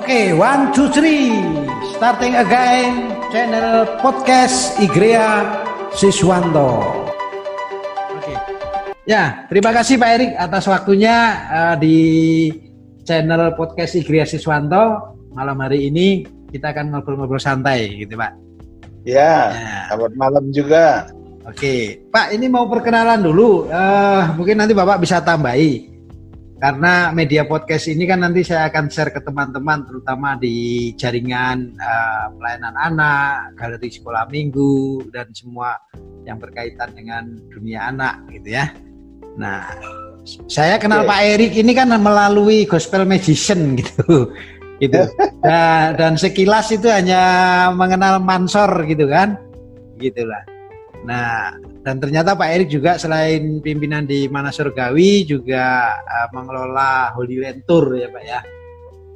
Oke, one, two, three. Starting again, channel podcast Igrea Siswanto. Oke. Ya, terima kasih Pak Erik atas waktunya uh, di channel podcast Igrea Siswanto. Malam hari ini kita akan ngobrol-ngobrol santai gitu Pak. Ya, ya. selamat malam juga. Oke, Pak ini mau perkenalan dulu. Uh, mungkin nanti Bapak bisa tambahi karena media podcast ini kan nanti saya akan share ke teman-teman terutama di jaringan uh, pelayanan anak, galeri sekolah minggu dan semua yang berkaitan dengan dunia anak gitu ya. Nah, saya kenal okay. Pak Erik ini kan melalui gospel magician gitu. gitu. Nah, dan sekilas itu hanya mengenal Mansor gitu kan. Gitulah. Nah, dan ternyata Pak Erik juga selain pimpinan di Mana Surgawi juga uh, mengelola Holy Land Tour ya Pak ya.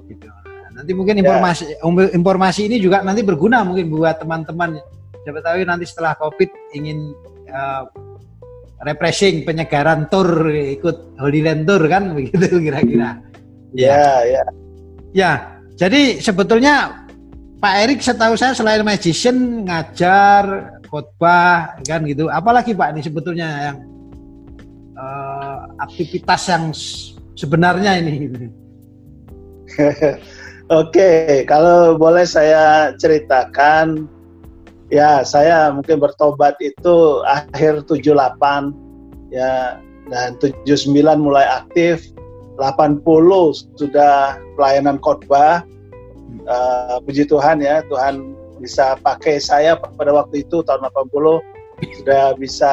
Gitu. Nanti mungkin ya. informasi ya. informasi ini juga nanti berguna mungkin buat teman-teman. Siapa tahu nanti setelah Covid ingin uh, refreshing penyegaran tour ikut Holy Land Tour kan begitu kira-kira. Ya, ya. Ya, jadi sebetulnya Pak Erik setahu saya selain magician ngajar khotbah kan gitu. Apalagi Pak ini sebetulnya yang uh, aktivitas yang sebenarnya ini. Oke, kalau boleh saya ceritakan, ya saya mungkin bertobat itu akhir 78 ya dan 79 mulai aktif, 80 sudah pelayanan khotbah. Uh, puji Tuhan ya, Tuhan bisa pakai saya pada waktu itu tahun 80 sudah bisa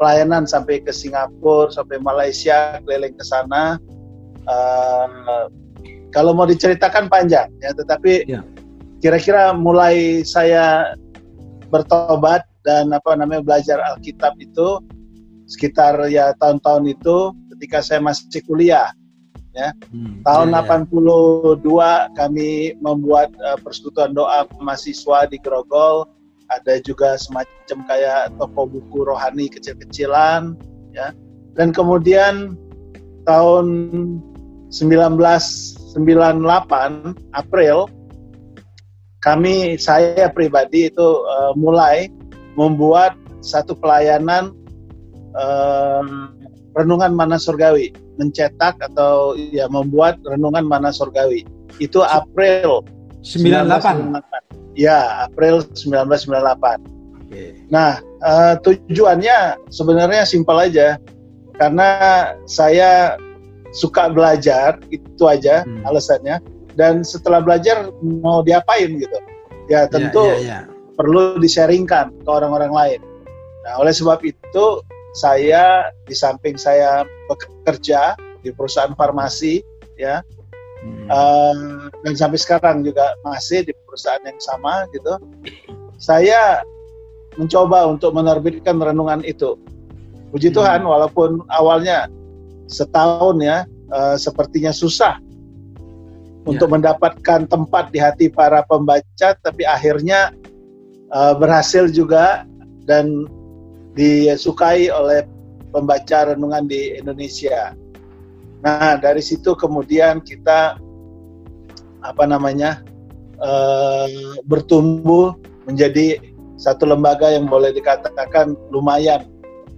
pelayanan sampai ke Singapura, sampai Malaysia, keliling ke sana. Uh, kalau mau diceritakan panjang ya, tetapi ya. kira-kira mulai saya bertobat dan apa namanya belajar Alkitab itu sekitar ya tahun-tahun itu ketika saya masih kuliah ya. Hmm, Tahun ya, ya. 82 kami membuat uh, persekutuan doa mahasiswa di Grogol. Ada juga semacam kayak toko buku rohani kecil-kecilan ya. Dan kemudian tahun 1998 April kami saya pribadi itu uh, mulai membuat satu pelayanan uh, renungan mana surgawi mencetak atau ya membuat renungan mana surgawi. Itu April 98. 1998. Ya, April 1998. Okay. Nah, uh, tujuannya sebenarnya simpel aja. Karena saya suka belajar, itu aja hmm. alasannya. Dan setelah belajar mau diapain gitu. Ya, ya tentu yeah, yeah, yeah. perlu disaringkan ke orang-orang lain. Nah, oleh sebab itu saya di samping saya bekerja di perusahaan farmasi ya hmm. uh, dan sampai sekarang juga masih di perusahaan yang sama gitu saya mencoba untuk menerbitkan renungan itu puji hmm. Tuhan walaupun awalnya setahun ya uh, sepertinya susah untuk ya. mendapatkan tempat di hati para pembaca tapi akhirnya uh, berhasil juga dan disukai oleh pembaca renungan di Indonesia. Nah dari situ kemudian kita apa namanya uh, bertumbuh menjadi satu lembaga yang boleh dikatakan lumayan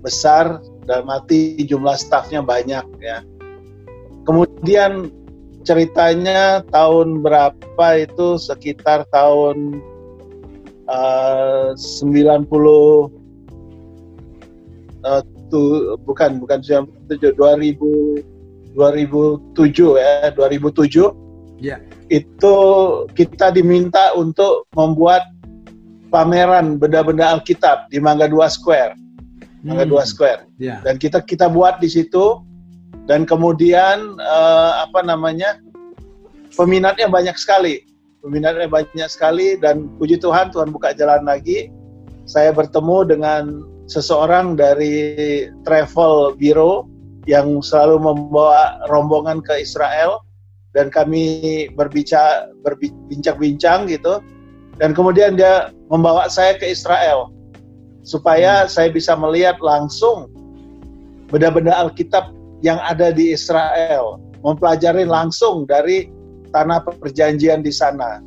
besar dan mati jumlah stafnya banyak ya. Kemudian ceritanya tahun berapa itu sekitar tahun uh, 90 uh, tu, bukan bukan 97 2000 2007 ya 2007 ya. Itu kita diminta untuk membuat pameran benda-benda Alkitab di Mangga Dua Square. Mangga Dua hmm. Square. Ya. dan kita kita buat di situ. Dan kemudian uh, apa namanya peminatnya banyak sekali. Peminatnya banyak sekali dan puji Tuhan Tuhan buka jalan lagi. Saya bertemu dengan seseorang dari travel bureau yang selalu membawa rombongan ke Israel dan kami berbicara berbincang-bincang gitu dan kemudian dia membawa saya ke Israel supaya hmm. saya bisa melihat langsung benda-benda Alkitab yang ada di Israel mempelajari langsung dari tanah perjanjian di sana.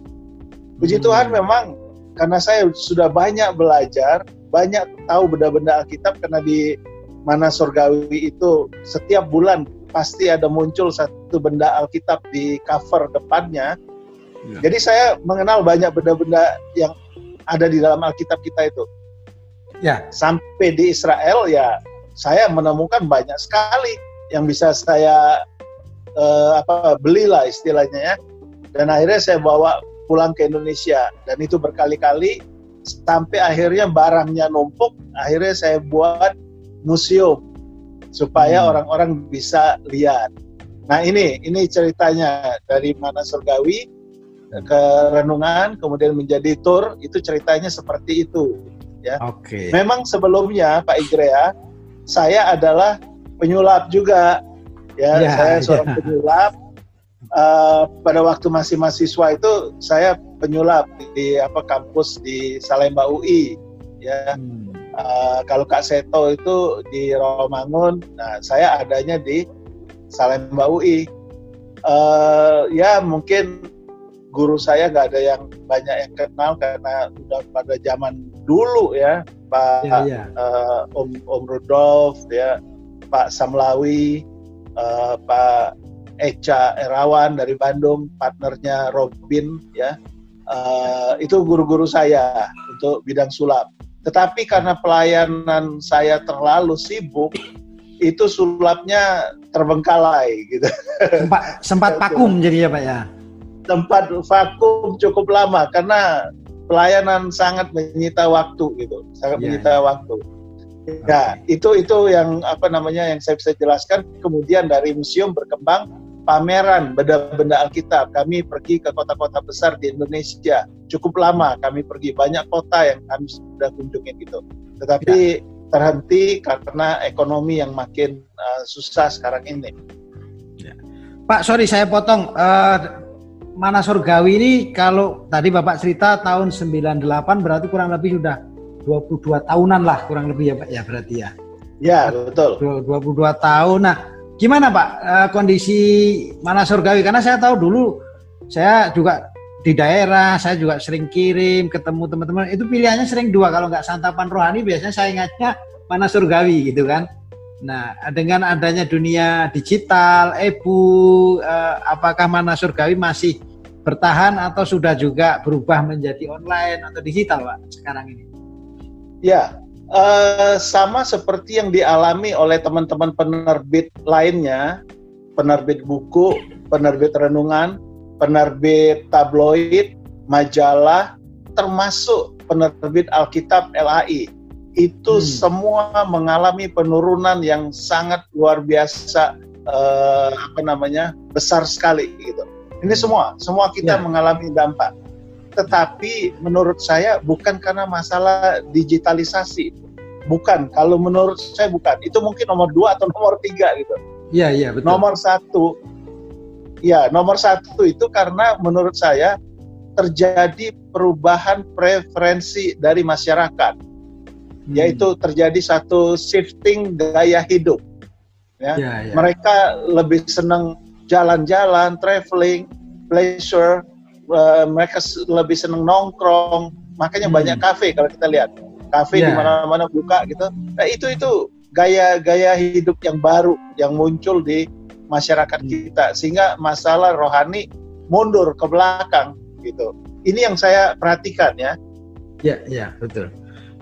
Puji hmm. Tuhan memang karena saya sudah banyak belajar, banyak tahu benda-benda Alkitab karena di mana surgawi itu setiap bulan pasti ada muncul satu benda Alkitab di cover depannya. Ya. Jadi saya mengenal banyak benda-benda yang ada di dalam Alkitab kita itu. Ya. Sampai di Israel ya saya menemukan banyak sekali yang bisa saya uh, apa belilah istilahnya ya. Dan akhirnya saya bawa pulang ke Indonesia dan itu berkali-kali sampai akhirnya barangnya numpuk, akhirnya saya buat museum supaya hmm. orang-orang hmm. bisa lihat. Nah ini ini ceritanya dari mana surgawi ke renungan kemudian menjadi tour itu ceritanya seperti itu ya. Oke. Okay. Memang sebelumnya Pak Igrea saya adalah penyulap juga ya, ya saya seorang ya. penyulap uh, pada waktu masih mahasiswa itu saya penyulap di apa kampus di Salemba UI ya. Hmm. uh, kalau Kak Seto itu di Rawamangun nah saya adanya di Salemba UI uh, ya mungkin guru saya nggak ada yang banyak yang kenal karena udah pada zaman dulu ya. Pak ya, ya. Uh, Om Om Rudolf ya. Pak Samlawi uh, Pak Eca Erawan dari Bandung partnernya Robin ya uh, itu guru-guru saya untuk bidang sulap tetapi karena pelayanan saya terlalu sibuk itu sulapnya terbengkalai gitu sempat sempat pakum jadi ya Pak ya tempat vakum cukup lama karena pelayanan sangat menyita waktu gitu, sangat yeah, menyita yeah. waktu. Ya, itu itu yang apa namanya yang saya bisa jelaskan. Kemudian dari museum berkembang pameran benda-benda Alkitab. Kami pergi ke kota-kota besar di Indonesia. Cukup lama kami pergi banyak kota yang kami sudah kunjungi gitu. Tetapi ya. terhenti karena ekonomi yang makin uh, susah sekarang ini. Ya. Pak, sorry saya potong. Uh, mana surgawi ini kalau tadi Bapak cerita tahun 98 berarti kurang lebih sudah 22 tahunan lah kurang lebih ya Pak ya berarti ya. Ya, betul. 22 tahun. Nah, gimana Pak uh, kondisi mana surgawi? Karena saya tahu dulu saya juga di daerah, saya juga sering kirim ketemu teman-teman. Itu pilihannya sering dua kalau nggak santapan rohani biasanya saya ingatnya mana surgawi gitu kan. Nah, dengan adanya dunia digital, e-book, eh, apakah mana surgawi masih bertahan atau sudah juga berubah menjadi online atau digital, Pak, sekarang ini? Ya, uh, sama seperti yang dialami oleh teman-teman penerbit lainnya, penerbit buku, penerbit renungan, penerbit tabloid, majalah, termasuk penerbit Alkitab LAI itu hmm. semua mengalami penurunan yang sangat luar biasa uh, apa namanya besar sekali gitu. Ini semua semua kita ya. mengalami dampak. Tetapi menurut saya bukan karena masalah digitalisasi, bukan. Kalau menurut saya bukan. Itu mungkin nomor dua atau nomor tiga gitu. Iya iya betul. Nomor satu, ya nomor satu itu karena menurut saya terjadi perubahan preferensi dari masyarakat hmm. yaitu terjadi satu shifting gaya hidup. Ya. Ya, ya. Mereka lebih senang jalan-jalan, traveling, pleasure. Uh, mereka lebih senang nongkrong. Makanya hmm. banyak kafe kalau kita lihat. Kafe ya. di mana-mana buka gitu. Nah, itu itu gaya-gaya hidup yang baru yang muncul di masyarakat hmm. kita sehingga masalah rohani mundur ke belakang gitu. Ini yang saya perhatikan ya. Ya, ya, betul.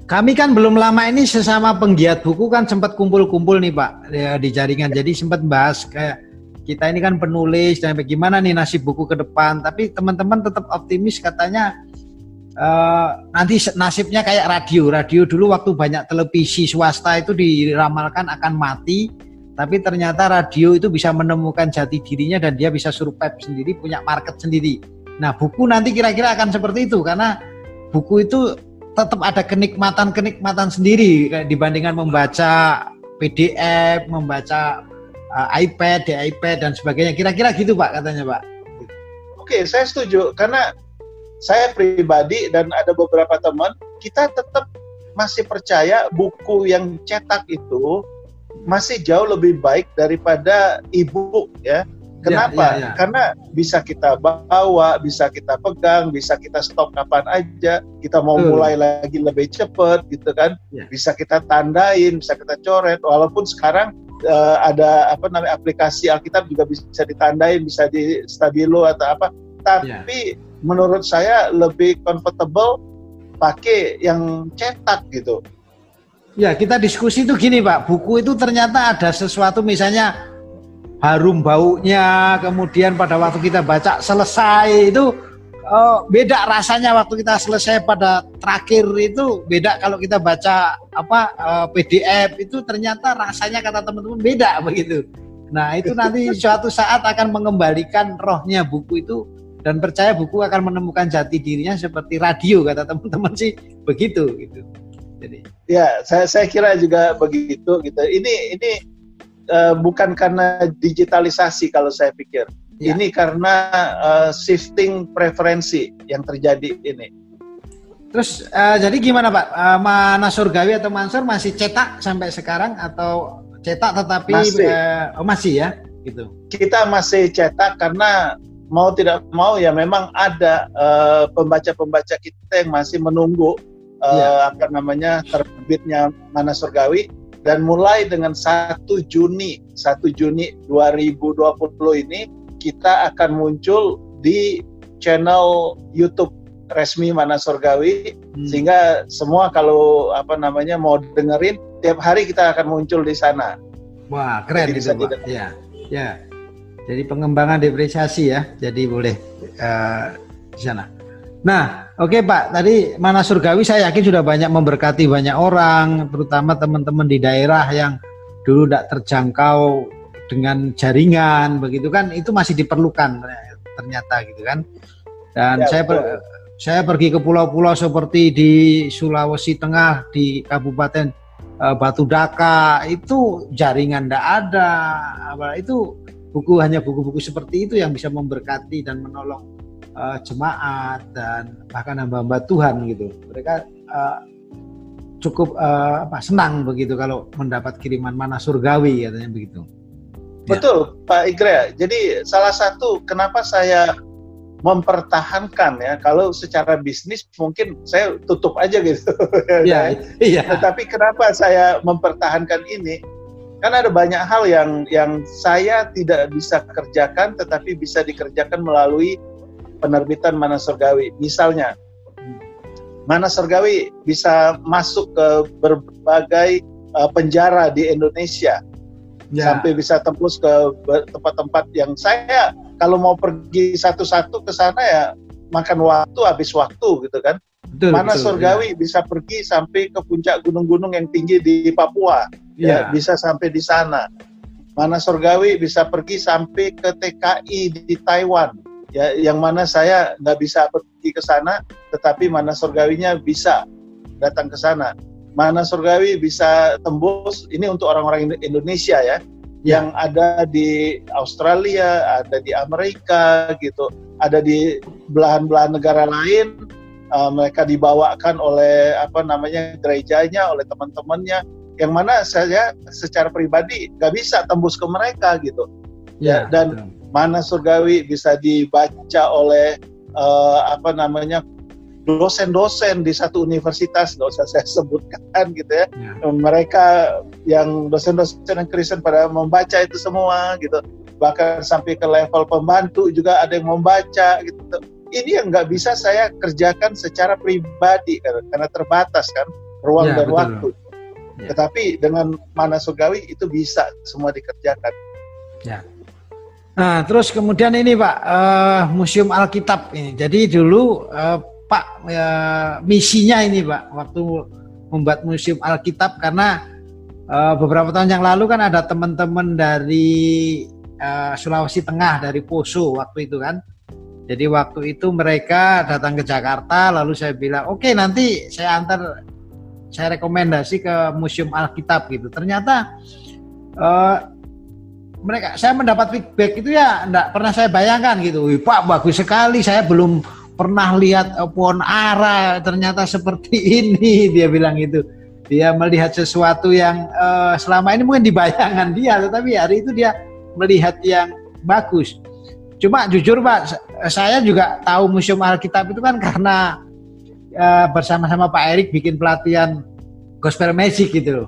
Kami kan belum lama ini sesama penggiat buku kan sempat kumpul-kumpul nih Pak ya, di jaringan. Jadi sempat bahas kayak kita ini kan penulis dan bagaimana nih nasib buku ke depan. Tapi teman-teman tetap optimis katanya uh, nanti nasibnya kayak radio. Radio dulu waktu banyak televisi swasta itu diramalkan akan mati. Tapi ternyata radio itu bisa menemukan jati dirinya dan dia bisa survive sendiri, punya market sendiri. Nah buku nanti kira-kira akan seperti itu karena buku itu tetap ada kenikmatan-kenikmatan sendiri dibandingkan membaca PDF, membaca uh, iPad, di iPad dan sebagainya. Kira-kira gitu Pak katanya Pak. Oke, saya setuju karena saya pribadi dan ada beberapa teman kita tetap masih percaya buku yang cetak itu masih jauh lebih baik daripada e-book ya. Kenapa? Ya, ya, ya. Karena bisa kita bawa, bisa kita pegang, bisa kita stop kapan aja. Kita mau mulai lagi lebih cepat, gitu kan? Ya. Bisa kita tandain, bisa kita coret. Walaupun sekarang uh, ada apa namanya aplikasi Alkitab juga bisa ditandain, bisa di stabilo atau apa. Tapi ya. menurut saya lebih comfortable pakai yang cetak gitu. Ya, kita diskusi itu gini, Pak. Buku itu ternyata ada sesuatu misalnya harum baunya, kemudian pada waktu kita baca selesai itu oh, beda rasanya waktu kita selesai pada terakhir itu beda kalau kita baca apa uh, eh, PDF itu ternyata rasanya kata teman-teman beda begitu. Nah, itu nanti suatu saat akan mengembalikan rohnya buku itu dan percaya buku akan menemukan jati dirinya seperti radio kata teman-teman sih begitu gitu. Jadi ya saya saya kira juga begitu gitu. Ini ini uh, bukan karena digitalisasi kalau saya pikir. Ya. Ini karena uh, shifting preferensi yang terjadi ini. Terus uh, jadi gimana Pak? Uh, Mana Surgawi atau Mansur masih cetak sampai sekarang atau cetak tetapi masih, uh, oh masih ya gitu. Kita masih cetak karena mau tidak mau ya memang ada pembaca-pembaca uh, kita yang masih menunggu uh, apa namanya terbitnya Mana Surgawi dan mulai dengan 1 Juni 1 Juni 2020 ini kita akan muncul di channel YouTube resmi Mana Surgawi hmm. sehingga semua kalau apa namanya mau dengerin tiap hari kita akan muncul di sana. Wah, keren Jadi itu, Pak. Ya. Ya. Jadi pengembangan depresiasi ya. Jadi boleh uh, di sana. Nah, oke okay, Pak, tadi mana surgawi saya yakin sudah banyak memberkati banyak orang, terutama teman-teman di daerah yang dulu tidak terjangkau dengan jaringan, begitu kan? Itu masih diperlukan ternyata gitu kan? Dan ya, saya per, saya pergi ke pulau-pulau seperti di Sulawesi Tengah, di Kabupaten uh, Batu Daka, itu jaringan tidak ada, apa itu buku hanya buku-buku seperti itu yang bisa memberkati dan menolong uh, jemaat dan bahkan hamba-hamba Tuhan gitu. Mereka uh, cukup uh, apa senang begitu kalau mendapat kiriman mana surgawi katanya begitu. Ya. Betul, Pak Igre. Jadi salah satu kenapa saya mempertahankan ya kalau secara bisnis mungkin saya tutup aja gitu. Iya, iya. Tetapi kenapa saya mempertahankan ini? Kan ada banyak hal yang yang saya tidak bisa kerjakan tetapi bisa dikerjakan melalui penerbitan mana surgawi. Misalnya, mana surgawi bisa masuk ke berbagai uh, penjara di Indonesia. Ya. Sampai bisa tembus ke tempat-tempat yang saya kalau mau pergi satu-satu ke sana ya makan waktu habis waktu gitu kan. Betul, mana betul, surgawi ya. bisa pergi sampai ke puncak gunung-gunung yang tinggi di Papua. Ya. ya, bisa sampai di sana. Mana surgawi bisa pergi sampai ke TKI di Taiwan ya yang mana saya nggak bisa pergi ke sana tetapi mana surgawinya bisa datang ke sana mana surgawi bisa tembus ini untuk orang-orang Indonesia ya, ya. yang ada di Australia ada di Amerika gitu ada di belahan-belahan negara lain uh, mereka dibawakan oleh apa namanya gerejanya oleh teman-temannya yang mana saya secara pribadi nggak bisa tembus ke mereka gitu. Ya, ya dan betul. mana surgawi bisa dibaca oleh uh, apa namanya dosen-dosen di satu universitas nggak usah saya sebutkan gitu ya. ya. Mereka yang dosen-dosen yang Kristen pada membaca itu semua gitu. Bahkan sampai ke level pembantu juga ada yang membaca gitu. Ini yang nggak bisa saya kerjakan secara pribadi karena terbatas kan ruang ya, dan betul. waktu. Ya. Tetapi dengan mana surgawi itu bisa semua dikerjakan. Ya. Nah, terus kemudian ini Pak, uh, Museum Alkitab ini. Jadi dulu uh, Pak uh, misinya ini Pak, waktu membuat Museum Alkitab karena uh, beberapa tahun yang lalu kan ada teman-teman dari uh, Sulawesi Tengah dari Poso waktu itu kan. Jadi waktu itu mereka datang ke Jakarta, lalu saya bilang, oke okay, nanti saya antar, saya rekomendasi ke Museum Alkitab gitu. Ternyata uh, mereka saya mendapat feedback itu ya enggak pernah saya bayangkan gitu. Wih, Pak bagus sekali saya belum pernah lihat uh, pohon ara ternyata seperti ini dia bilang itu. Dia melihat sesuatu yang uh, selama ini mungkin di bayangan dia tetapi hari itu dia melihat yang bagus. Cuma jujur Pak, saya juga tahu Museum Alkitab itu kan karena uh, bersama-sama Pak Erik bikin pelatihan gospel magic gitu.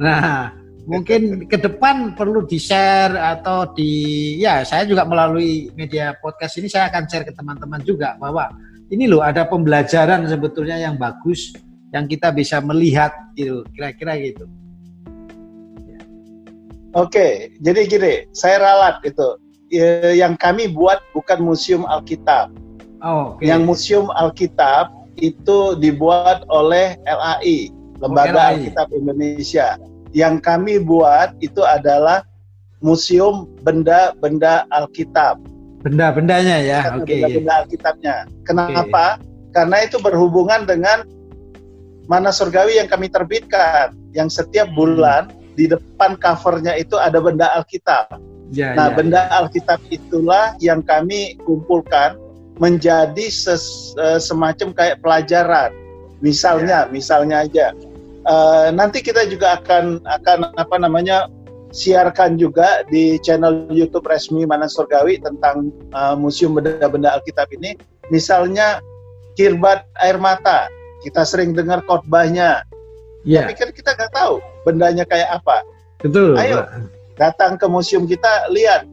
Nah, mungkin ke depan perlu di-share atau di ya saya juga melalui media podcast ini saya akan share ke teman-teman juga bahwa ini loh ada pembelajaran sebetulnya yang bagus yang kita bisa melihat gitu kira-kira gitu. Oke, jadi gini, saya ralat itu. Yang kami buat bukan museum Alkitab. Oh, okay. Yang museum Alkitab itu dibuat oleh LAI, Lembaga oh, LAI. Alkitab Indonesia yang kami buat itu adalah museum benda-benda Alkitab. Benda-bendanya ya, oke. Okay. Benda-benda Alkitabnya. Kenapa? Okay. Karena itu berhubungan dengan mana surgawi yang kami terbitkan, yang setiap hmm. bulan hmm. di depan covernya itu ada benda Alkitab. Ya, nah, ya, benda ya. Alkitab itulah yang kami kumpulkan menjadi ses, uh, semacam kayak pelajaran. Misalnya, ya. misalnya aja uh, nanti kita juga akan akan apa namanya siarkan juga di channel YouTube resmi Mana Surgawi tentang uh, Museum Benda-Benda Alkitab ini. Misalnya kirbat air mata, kita sering dengar khotbahnya. Yeah. Tapi kan kita nggak tahu bendanya kayak apa. Betul. Ayo datang ke museum kita lihat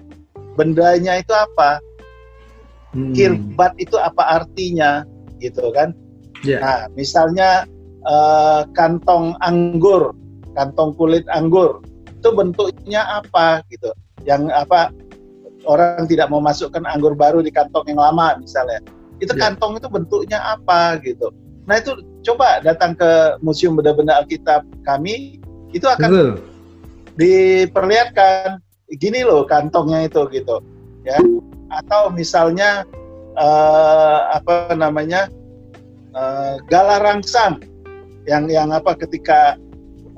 bendanya itu apa. Hmm. Kirbat itu apa artinya, gitu kan? Yeah. Nah, misalnya uh, kantong anggur, kantong kulit anggur. Itu bentuknya apa gitu. Yang apa orang tidak mau masukkan anggur baru di kantong yang lama misalnya. Itu ya. kantong itu bentuknya apa gitu. Nah itu coba datang ke Museum Benda-Benda Alkitab kami, itu akan Betul. diperlihatkan gini loh kantongnya itu gitu ya atau misalnya uh, apa namanya uh, galarangsan yang yang apa ketika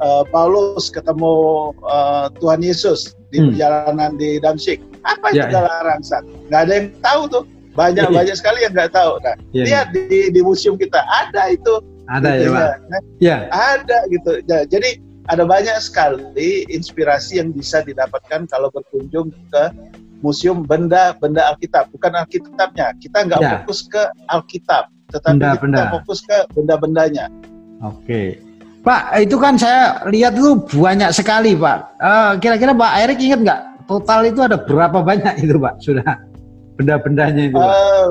uh, Paulus ketemu uh, Tuhan Yesus di hmm. perjalanan di Damsyik apa itu ya, ya. rangsang nggak ada yang tahu tuh. Banyak ya, banyak sekali yang nggak tahu. Nah ya, lihat ya. di di museum kita ada itu. Ada gitu, ya, ya, nah, ya ada gitu. Nah, jadi ada banyak sekali inspirasi yang bisa didapatkan kalau berkunjung ke museum benda-benda Alkitab. Bukan Alkitabnya kita nggak ya. fokus ke Alkitab tetapi benda, kita benda. fokus ke benda-bendanya Oke. Pak, itu kan saya lihat itu banyak sekali, Pak. Uh, kira-kira Pak Erik ingat nggak total itu ada berapa banyak itu, Pak? Sudah benda-bendanya itu. Uh,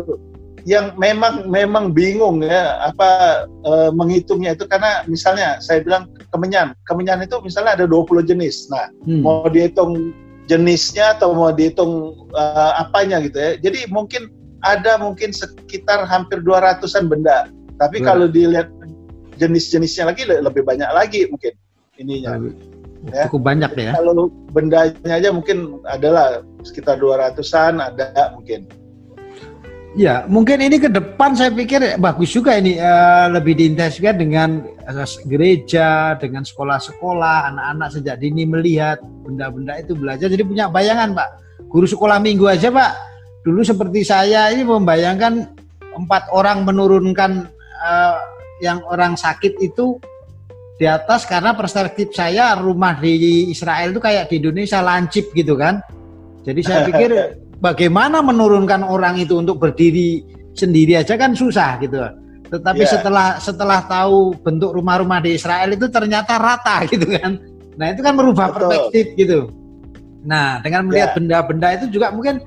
yang memang memang bingung ya apa uh, menghitungnya itu karena misalnya saya bilang kemenyan, kemenyan itu misalnya ada 20 jenis. Nah, hmm. mau dihitung jenisnya atau mau dihitung uh, apanya gitu ya. Jadi mungkin ada mungkin sekitar hampir 200-an benda. Tapi kalau dilihat jenis-jenisnya lagi lebih banyak lagi mungkin ininya. Ya. Cukup banyak ya. Kalau bendanya aja mungkin adalah sekitar 200-an ada mungkin. Ya, mungkin ini ke depan saya pikir bagus juga ini uh, lebih diintensifkan dengan uh, gereja, dengan sekolah-sekolah, anak-anak sejak dini melihat benda-benda itu belajar. Jadi punya bayangan, Pak. Guru sekolah minggu aja, Pak. Dulu seperti saya ini membayangkan empat orang menurunkan uh, yang orang sakit itu di atas karena perspektif saya rumah di Israel itu kayak di Indonesia lancip gitu kan. Jadi saya pikir bagaimana menurunkan orang itu untuk berdiri sendiri aja kan susah gitu. Tetapi yeah. setelah setelah tahu bentuk rumah-rumah di Israel itu ternyata rata gitu kan. Nah itu kan merubah Betul. perspektif gitu. Nah dengan melihat ya. benda-benda yeah. itu juga mungkin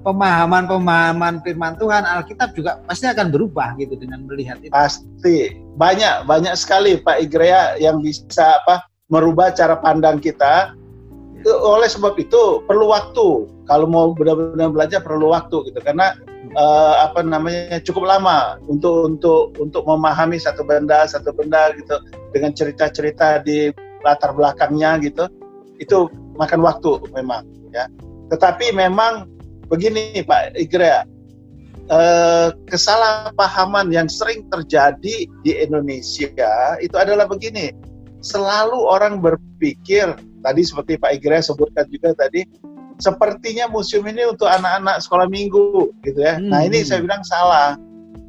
pemahaman-pemahaman firman Tuhan Alkitab juga pasti akan berubah gitu dengan melihat itu. Pasti banyak banyak sekali Pak Igrea yang bisa apa merubah cara pandang kita. Ya. Oleh sebab itu perlu waktu. Kalau mau benar-benar belajar perlu waktu gitu karena uh, apa namanya cukup lama untuk untuk untuk memahami satu benda satu benda gitu dengan cerita-cerita di latar belakangnya gitu. Itu makan waktu memang ya. Tetapi memang begini Pak Igrea, eh, kesalahpahaman yang sering terjadi di Indonesia itu adalah begini, selalu orang berpikir tadi seperti Pak Igrea sebutkan juga tadi, sepertinya museum ini untuk anak-anak sekolah minggu gitu ya. Hmm. Nah ini hmm. saya bilang salah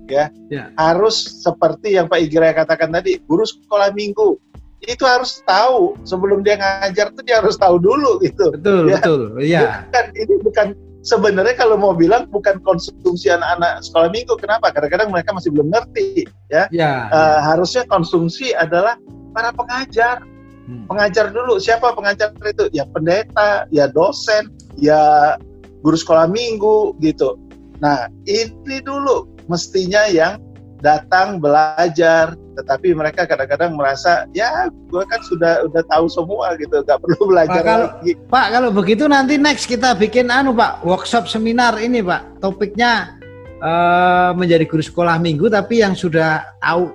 ya. ya. Harus seperti yang Pak Igrea katakan tadi, guru sekolah minggu itu harus tahu sebelum dia ngajar tuh dia harus tahu dulu gitu. Betul, ya. betul. Iya. Bukan ini bukan sebenarnya kalau mau bilang bukan konsumsi anak-anak sekolah minggu. Kenapa? Kadang-kadang mereka masih belum ngerti, ya. ya. Uh, harusnya konsumsi adalah para pengajar. Hmm. Pengajar dulu. Siapa pengajar itu? Ya pendeta, ya dosen, ya guru sekolah minggu gitu. Nah, ini dulu mestinya yang datang belajar, tetapi mereka kadang-kadang merasa ya gue kan sudah udah tahu semua gitu, nggak perlu belajar Pak, kalau, lagi. Pak kalau begitu nanti next kita bikin anu Pak workshop seminar ini Pak topiknya uh, menjadi guru sekolah minggu tapi yang sudah tahu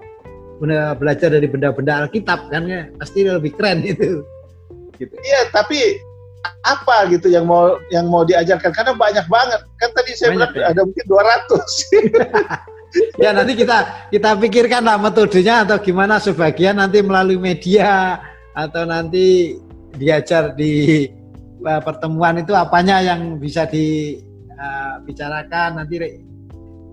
benar belajar dari benda-benda Alkitab kan ya pasti lebih keren itu. Gitu. Iya tapi apa gitu yang mau yang mau diajarkan karena banyak banget kan tadi saya banyak, bilang ya? ada mungkin 200 ya nanti kita kita pikirkan lah metodenya atau gimana sebagian nanti melalui media atau nanti diajar di uh, pertemuan itu apanya yang bisa dibicarakan uh, nanti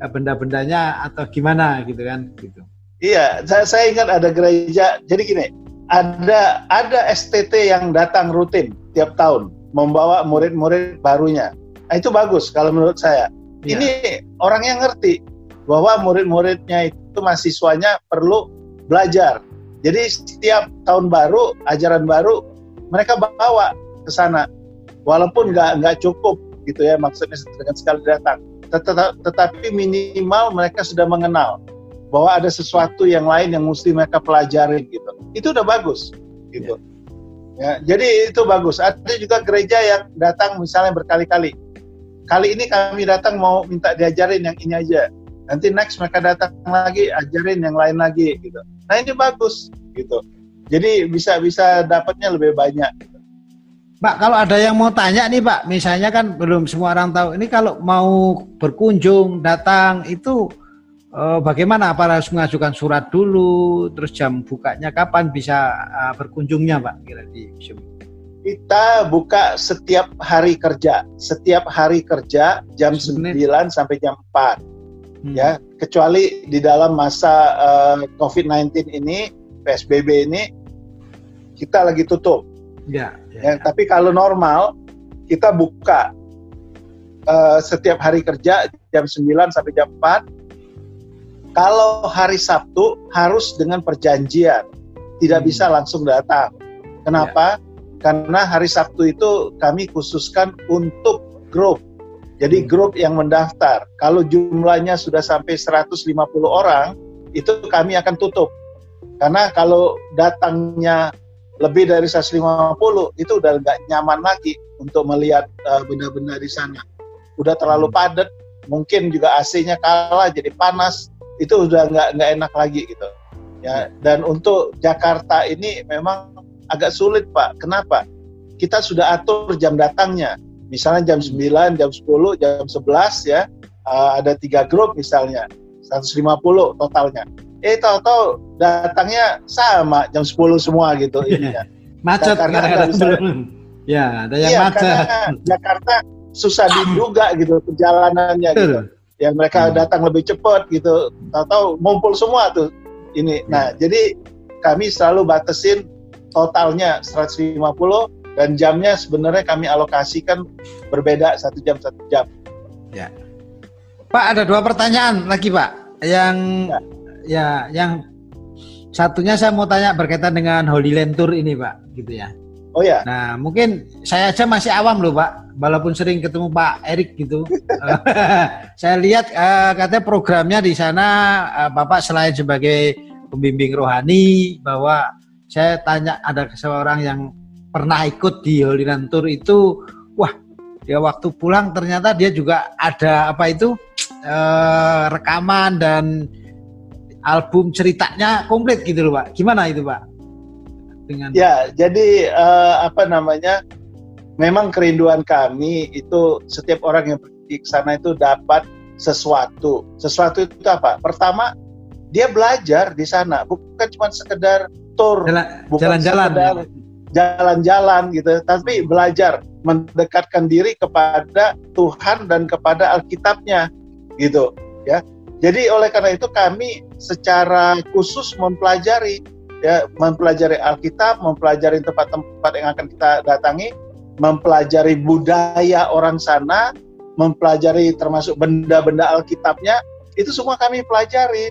uh, benda-bendanya atau gimana gitu kan gitu. Iya, saya, saya ingat ada gereja. Jadi gini, ada ada STT yang datang rutin tiap tahun membawa murid-murid barunya. Nah, itu bagus kalau menurut saya. Ya. Ini orang yang ngerti bahwa murid-muridnya itu mahasiswanya perlu belajar. Jadi setiap tahun baru, ajaran baru, mereka bawa ke sana. Walaupun nggak nggak cukup gitu ya maksudnya dengan sekali datang. Tetapi minimal mereka sudah mengenal bahwa ada sesuatu yang lain yang mesti mereka pelajari gitu. Itu udah bagus gitu. Ya, jadi itu bagus. Ada juga gereja yang datang misalnya berkali-kali. Kali ini kami datang mau minta diajarin yang ini aja nanti next mereka datang lagi ajarin yang lain lagi gitu. Nah ini bagus gitu. Jadi bisa bisa dapatnya lebih banyak gitu. Pak kalau ada yang mau tanya nih Pak misalnya kan belum semua orang tahu ini kalau mau berkunjung datang itu eh, bagaimana? Apa harus mengajukan surat dulu terus jam bukanya kapan bisa uh, berkunjungnya Pak kira di kita buka setiap hari kerja. Setiap hari kerja jam Sebenarnya. 9 sampai jam 4 hmm. ya kecuali di dalam masa uh, eh, COVID-19 ini PSBB ini kita lagi tutup. Ya, ya, ya. Tapi kalau normal kita buka uh, setiap hari kerja jam 9 sampai jam 4. Kalau hari Sabtu harus dengan perjanjian, tidak hmm. bisa langsung datang. Kenapa? Ya. Karena hari Sabtu itu kami khususkan untuk grup jadi grup yang mendaftar, kalau jumlahnya sudah sampai 150 orang, itu kami akan tutup. Karena kalau datangnya lebih dari 150, itu udah nggak nyaman lagi untuk melihat uh, benda-benda di sana. Udah terlalu hmm. padat, mungkin juga AC-nya kalah, jadi panas, itu udah nggak nggak enak lagi gitu. Ya, dan untuk Jakarta ini memang agak sulit Pak. Kenapa? Kita sudah atur jam datangnya misalnya jam 9, jam 10, jam 11 ya, uh, ada tiga grup misalnya, 150 totalnya. Eh tahu-tahu datangnya sama jam 10 semua gitu ininya. macet karena ada Ya, ada yang iya, macet. Jakarta susah diduga gitu perjalanannya gitu. Ya mereka hmm. datang lebih cepat gitu. Tahu-tahu ngumpul semua tuh ini. Nah, hmm. jadi kami selalu batasin totalnya 150 dan jamnya sebenarnya kami alokasikan berbeda satu jam satu jam. Ya. Pak ada dua pertanyaan lagi Pak. Yang ya, ya yang satunya saya mau tanya berkaitan dengan Holy Land Tour ini Pak, gitu ya. Oh ya. Nah mungkin saya aja masih awam loh Pak, walaupun sering ketemu Pak Erik gitu. saya lihat uh, katanya programnya di sana uh, Bapak selain sebagai pembimbing rohani bahwa saya tanya ada seorang yang pernah ikut di Holy Land Tour itu wah dia waktu pulang ternyata dia juga ada apa itu eh, rekaman dan album ceritanya komplit gitu loh Pak. Gimana itu Pak? Dengan ya jadi eh, apa namanya memang kerinduan kami itu setiap orang yang pergi ke sana itu dapat sesuatu. Sesuatu itu apa? Pertama dia belajar di sana bukan cuma sekedar tour jalan-jalan ya jalan-jalan gitu, tapi belajar mendekatkan diri kepada Tuhan dan kepada Alkitabnya gitu ya. Jadi oleh karena itu kami secara khusus mempelajari ya mempelajari Alkitab, mempelajari tempat-tempat yang akan kita datangi, mempelajari budaya orang sana mempelajari termasuk benda-benda Alkitabnya itu semua kami pelajari.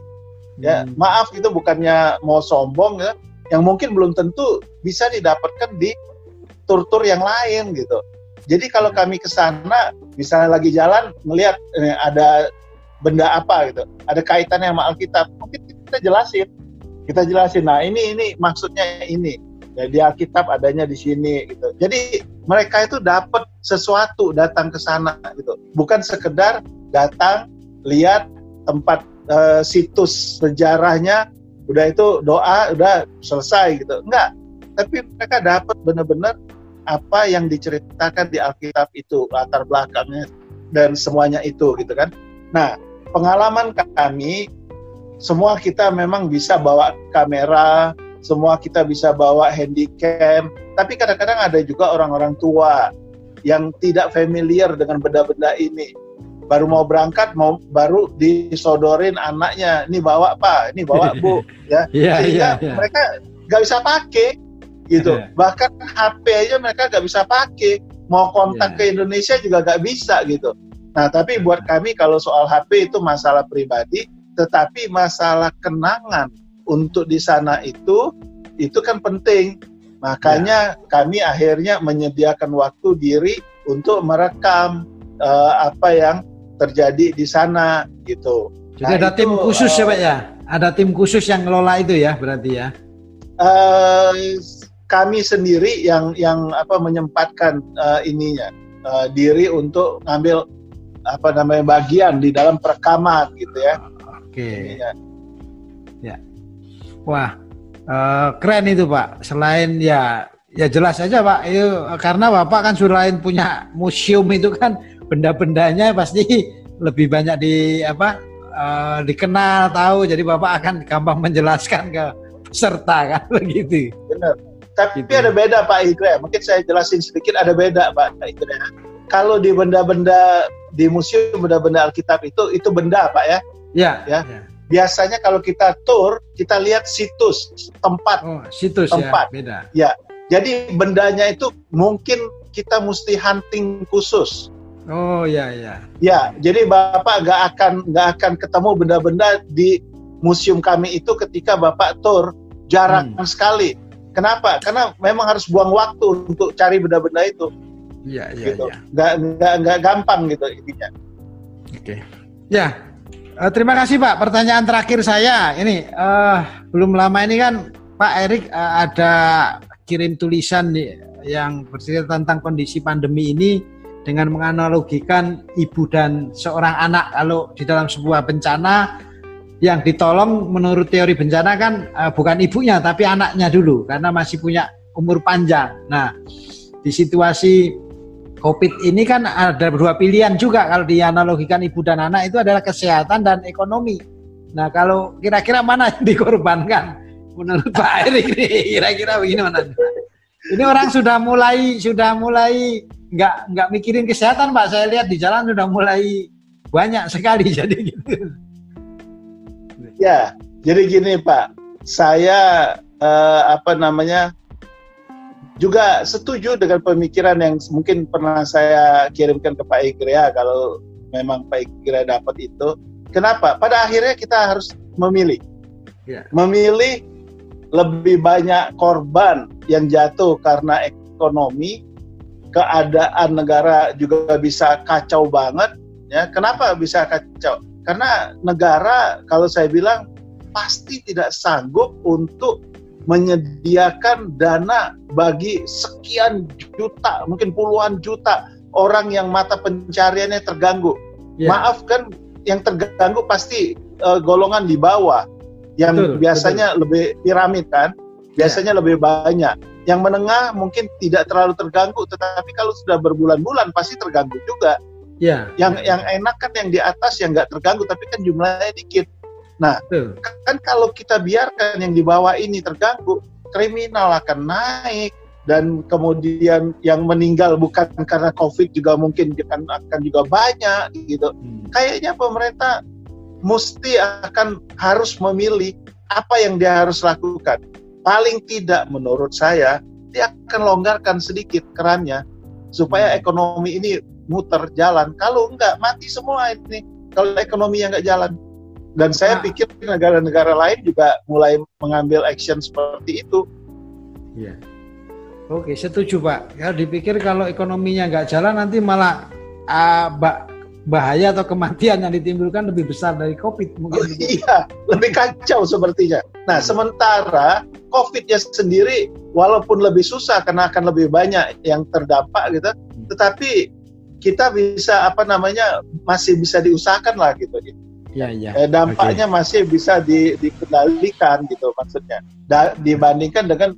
Ya, hmm. maaf itu bukannya mau sombong ya, yang mungkin belum tentu bisa didapatkan di tur-tur yang lain gitu. Jadi kalau hmm. kami ke sana, misalnya lagi jalan melihat eh, ada benda apa gitu, ada kaitannya sama Alkitab, mungkin kita jelasin. Kita jelasin, nah ini ini maksudnya ini. Ya, di Alkitab adanya di sini gitu. Jadi mereka itu dapat sesuatu datang ke sana gitu. Bukan sekedar datang lihat tempat uh, situs sejarahnya udah itu doa udah selesai gitu. Enggak. Tapi mereka dapat benar-benar apa yang diceritakan di Alkitab itu latar belakangnya dan semuanya itu gitu kan. Nah pengalaman kami semua kita memang bisa bawa kamera semua kita bisa bawa handycam tapi kadang-kadang ada juga orang-orang tua yang tidak familiar dengan benda-benda ini baru mau berangkat mau baru disodorin anaknya ini bawa pak ini bawa bu ya yeah, sehingga yeah, yeah. mereka nggak bisa pakai gitu yeah. bahkan HP aja mereka nggak bisa pakai mau kontak yeah. ke Indonesia juga nggak bisa gitu nah tapi buat kami kalau soal HP itu masalah pribadi tetapi masalah kenangan untuk di sana itu itu kan penting makanya yeah. kami akhirnya menyediakan waktu diri untuk merekam uh, apa yang terjadi di sana gitu. Jadi nah, ada itu, tim khusus uh, ya Pak ya? Ada tim khusus yang ngelola itu ya berarti ya? Uh, kami sendiri yang yang apa menyempatkan uh, ininya uh, diri untuk ngambil apa namanya bagian di dalam perekaman gitu ya. Oke. Okay. Ya. Wah, uh, keren itu Pak. Selain ya ya jelas aja Pak, itu karena Bapak kan selain punya museum itu kan benda-bendanya pasti lebih banyak di apa uh, dikenal tahu jadi bapak akan gampang menjelaskan ke peserta kan begitu. Benar. Tapi gitu. ada beda Pak Igre. Mungkin saya jelasin sedikit ada beda Pak Igre. Kalau di benda-benda di museum benda-benda Alkitab itu itu benda Pak ya. Ya. Ya. ya. Biasanya kalau kita tour kita lihat situs tempat. Oh, situs ya, tempat. ya. Beda. Ya. Jadi bendanya itu mungkin kita mesti hunting khusus. Oh ya ya. Ya, jadi bapak nggak akan nggak akan ketemu benda-benda di museum kami itu ketika bapak tur jarang hmm. sekali. Kenapa? Karena memang harus buang waktu untuk cari benda-benda itu. Iya iya. Gitu. Ya. Nggak nggak nggak gampang gitu intinya. Oke. Ya. Uh, terima kasih Pak. Pertanyaan terakhir saya ini uh, belum lama ini kan Pak Erik uh, ada kirim tulisan yang bercerita tentang kondisi pandemi ini dengan menganalogikan ibu dan seorang anak kalau di dalam sebuah bencana yang ditolong menurut teori bencana kan uh, bukan ibunya tapi anaknya dulu karena masih punya umur panjang. Nah, di situasi Covid ini kan ada dua pilihan juga kalau dianalogikan ibu dan anak itu adalah kesehatan dan ekonomi. Nah, kalau kira-kira mana yang dikorbankan menurut Pak Erik? Kira-kira begini mana? Ini orang sudah mulai sudah mulai nggak nggak mikirin kesehatan pak. Saya lihat di jalan sudah mulai banyak sekali jadi gitu. Ya jadi gini pak. Saya eh, apa namanya juga setuju dengan pemikiran yang mungkin pernah saya kirimkan ke Pak Igrea kalau memang Pak Igrea dapat itu. Kenapa? Pada akhirnya kita harus memilih. Ya. memilih lebih banyak korban yang jatuh karena ekonomi keadaan negara juga bisa kacau banget ya kenapa bisa kacau karena negara kalau saya bilang pasti tidak sanggup untuk menyediakan dana bagi sekian juta mungkin puluhan juta orang yang mata pencariannya terganggu yeah. maaf kan yang terganggu pasti uh, golongan di bawah yang betul, biasanya betul. lebih piramid kan biasanya yeah. lebih banyak yang menengah mungkin tidak terlalu terganggu, tetapi kalau sudah berbulan-bulan pasti terganggu juga. Ya. Yang yang enak kan yang di atas yang nggak terganggu, tapi kan jumlahnya dikit. Nah, Betul. kan kalau kita biarkan yang di bawah ini terganggu, kriminal akan naik dan kemudian yang meninggal bukan karena COVID juga mungkin akan akan juga banyak gitu. Hmm. Kayaknya pemerintah mesti akan harus memilih apa yang dia harus lakukan paling tidak menurut saya dia akan longgarkan sedikit kerannya supaya hmm. ekonomi ini muter jalan. Kalau enggak mati semua ini. Kalau ekonominya enggak jalan. Dan saya nah. pikir negara-negara lain juga mulai mengambil action seperti itu. Iya. Oke, setuju Pak. Ya dipikir kalau ekonominya nggak jalan nanti malah uh, bahaya atau kematian yang ditimbulkan lebih besar dari COVID mungkin. Oh, iya, lebih kacau sepertinya. Nah, hmm. sementara COVID-nya sendiri walaupun lebih susah karena akan lebih banyak yang terdampak gitu, hmm. tetapi kita bisa apa namanya masih bisa diusahakan lah gitu. Ya, ya. Eh, dampaknya okay. masih bisa di, dikendalikan gitu maksudnya. Da, dibandingkan dengan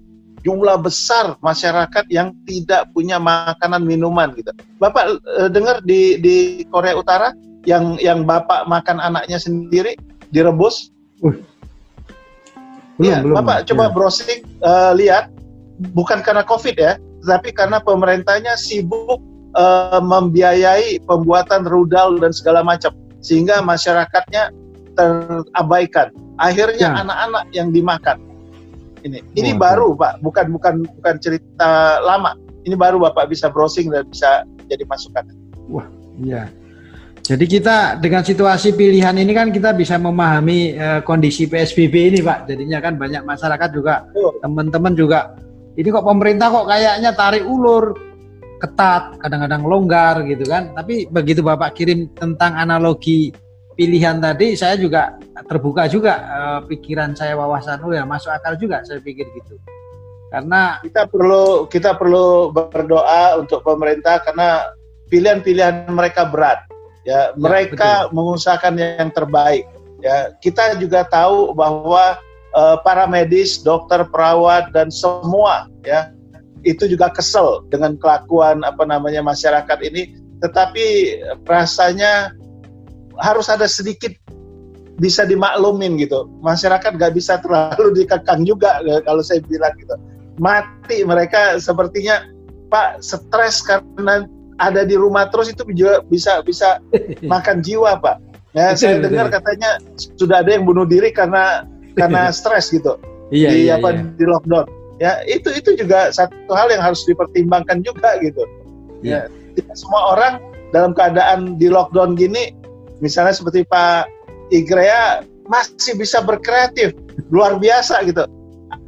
jumlah besar masyarakat yang tidak punya makanan minuman gitu. Bapak e, dengar di di Korea Utara yang yang bapak makan anaknya sendiri direbus. Uh. Belum, ya, belum, bapak ya. coba browsing uh, lihat bukan karena COVID ya, tapi karena pemerintahnya sibuk uh, membiayai pembuatan rudal dan segala macam sehingga masyarakatnya terabaikan. Akhirnya ya. anak-anak ya. yang dimakan ini. Ini oh, baru Pak, bukan bukan bukan cerita lama. Ini baru Bapak bisa browsing dan bisa jadi masukan. Wah, iya. Jadi kita dengan situasi pilihan ini kan kita bisa memahami uh, kondisi PSBB ini Pak. Jadinya kan banyak masyarakat juga, teman-teman juga, ini kok pemerintah kok kayaknya tarik ulur, ketat, kadang-kadang longgar gitu kan. Tapi begitu Bapak kirim tentang analogi pilihan tadi saya juga terbuka juga uh, pikiran saya wawasan oh ya masuk akal juga saya pikir gitu. Karena kita perlu kita perlu berdoa untuk pemerintah karena pilihan-pilihan mereka berat ya, ya mereka betul. mengusahakan yang terbaik ya. Kita juga tahu bahwa uh, para medis dokter perawat dan semua ya itu juga kesel dengan kelakuan apa namanya masyarakat ini. Tetapi rasanya harus ada sedikit bisa dimaklumin gitu. Masyarakat nggak bisa terlalu dikekang juga eh, kalau saya bilang gitu. Mati mereka sepertinya Pak stres karena ada di rumah terus itu juga bisa bisa makan jiwa Pak. Ya saya dengar katanya sudah ada yang bunuh diri karena karena stres gitu. Iya, di iya, apa iya. di lockdown. Ya itu itu juga satu hal yang harus dipertimbangkan juga gitu. Iya. Ya tidak semua orang dalam keadaan di lockdown gini misalnya seperti Pak Igrea masih bisa berkreatif luar biasa gitu.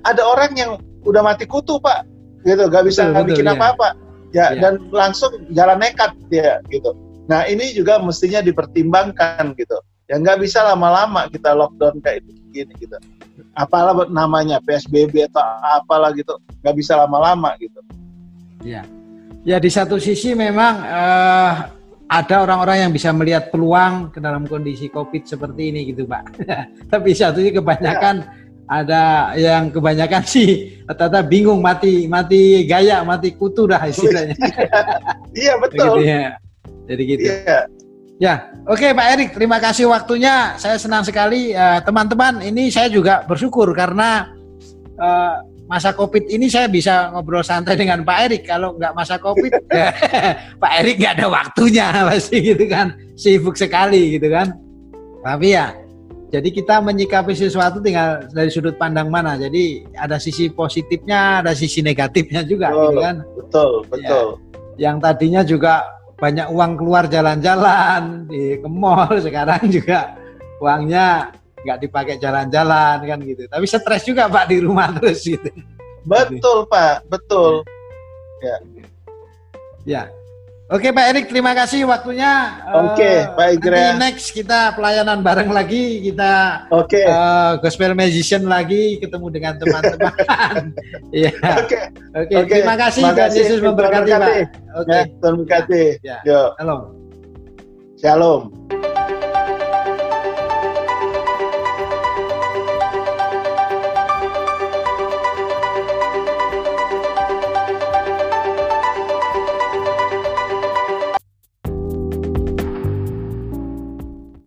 Ada orang yang udah mati kutu Pak gitu. Gak bisa betul, bikin iya. apa-apa. Ya. ya dan langsung jalan nekat ya gitu. Nah ini juga mestinya dipertimbangkan gitu. Ya nggak bisa lama-lama kita lockdown kayak begini gitu. Apalah namanya PSBB atau apalah gitu. Nggak bisa lama-lama gitu. Ya ya di satu sisi memang uh, ada orang-orang yang bisa melihat peluang ke dalam kondisi COVID seperti ini gitu Pak. Tapi satunya kebanyakan ya. ada yang kebanyakan sih ternyata bingung mati mati gaya mati kutu dah istilahnya. iya betul. Jadi, ya. Jadi gitu. Iya. Ya, oke okay, Pak Erik, terima kasih waktunya. Saya senang sekali eh, teman-teman. Uh, ini saya juga bersyukur karena uh, masa COVID ini saya bisa ngobrol santai dengan Pak Erik. Kalau nggak masa COVID, ya, Pak Erik nggak ada waktunya pasti gitu kan, sibuk sekali gitu kan. Tapi ya, jadi kita menyikapi sesuatu tinggal dari sudut pandang mana. Jadi ada sisi positifnya, ada sisi negatifnya juga, betul, gitu kan. Betul, betul. Ya, yang tadinya juga banyak uang keluar jalan-jalan di ke mall, sekarang juga uangnya nggak dipakai jalan-jalan kan gitu. Tapi stres juga Pak di rumah terus gitu. Betul Pak, betul. Ya. Ya. Oke Pak Erik, terima kasih waktunya. Oke, uh, Pak Igra. next kita pelayanan bareng lagi, kita Oke. Uh, gospel musician lagi, ketemu dengan teman-teman. Iya. Oke. Oke, terima kasih dan Yesus memberkati Pak. Oke. Ya, terima kasih. Ya. Yo. Shalom. Shalom.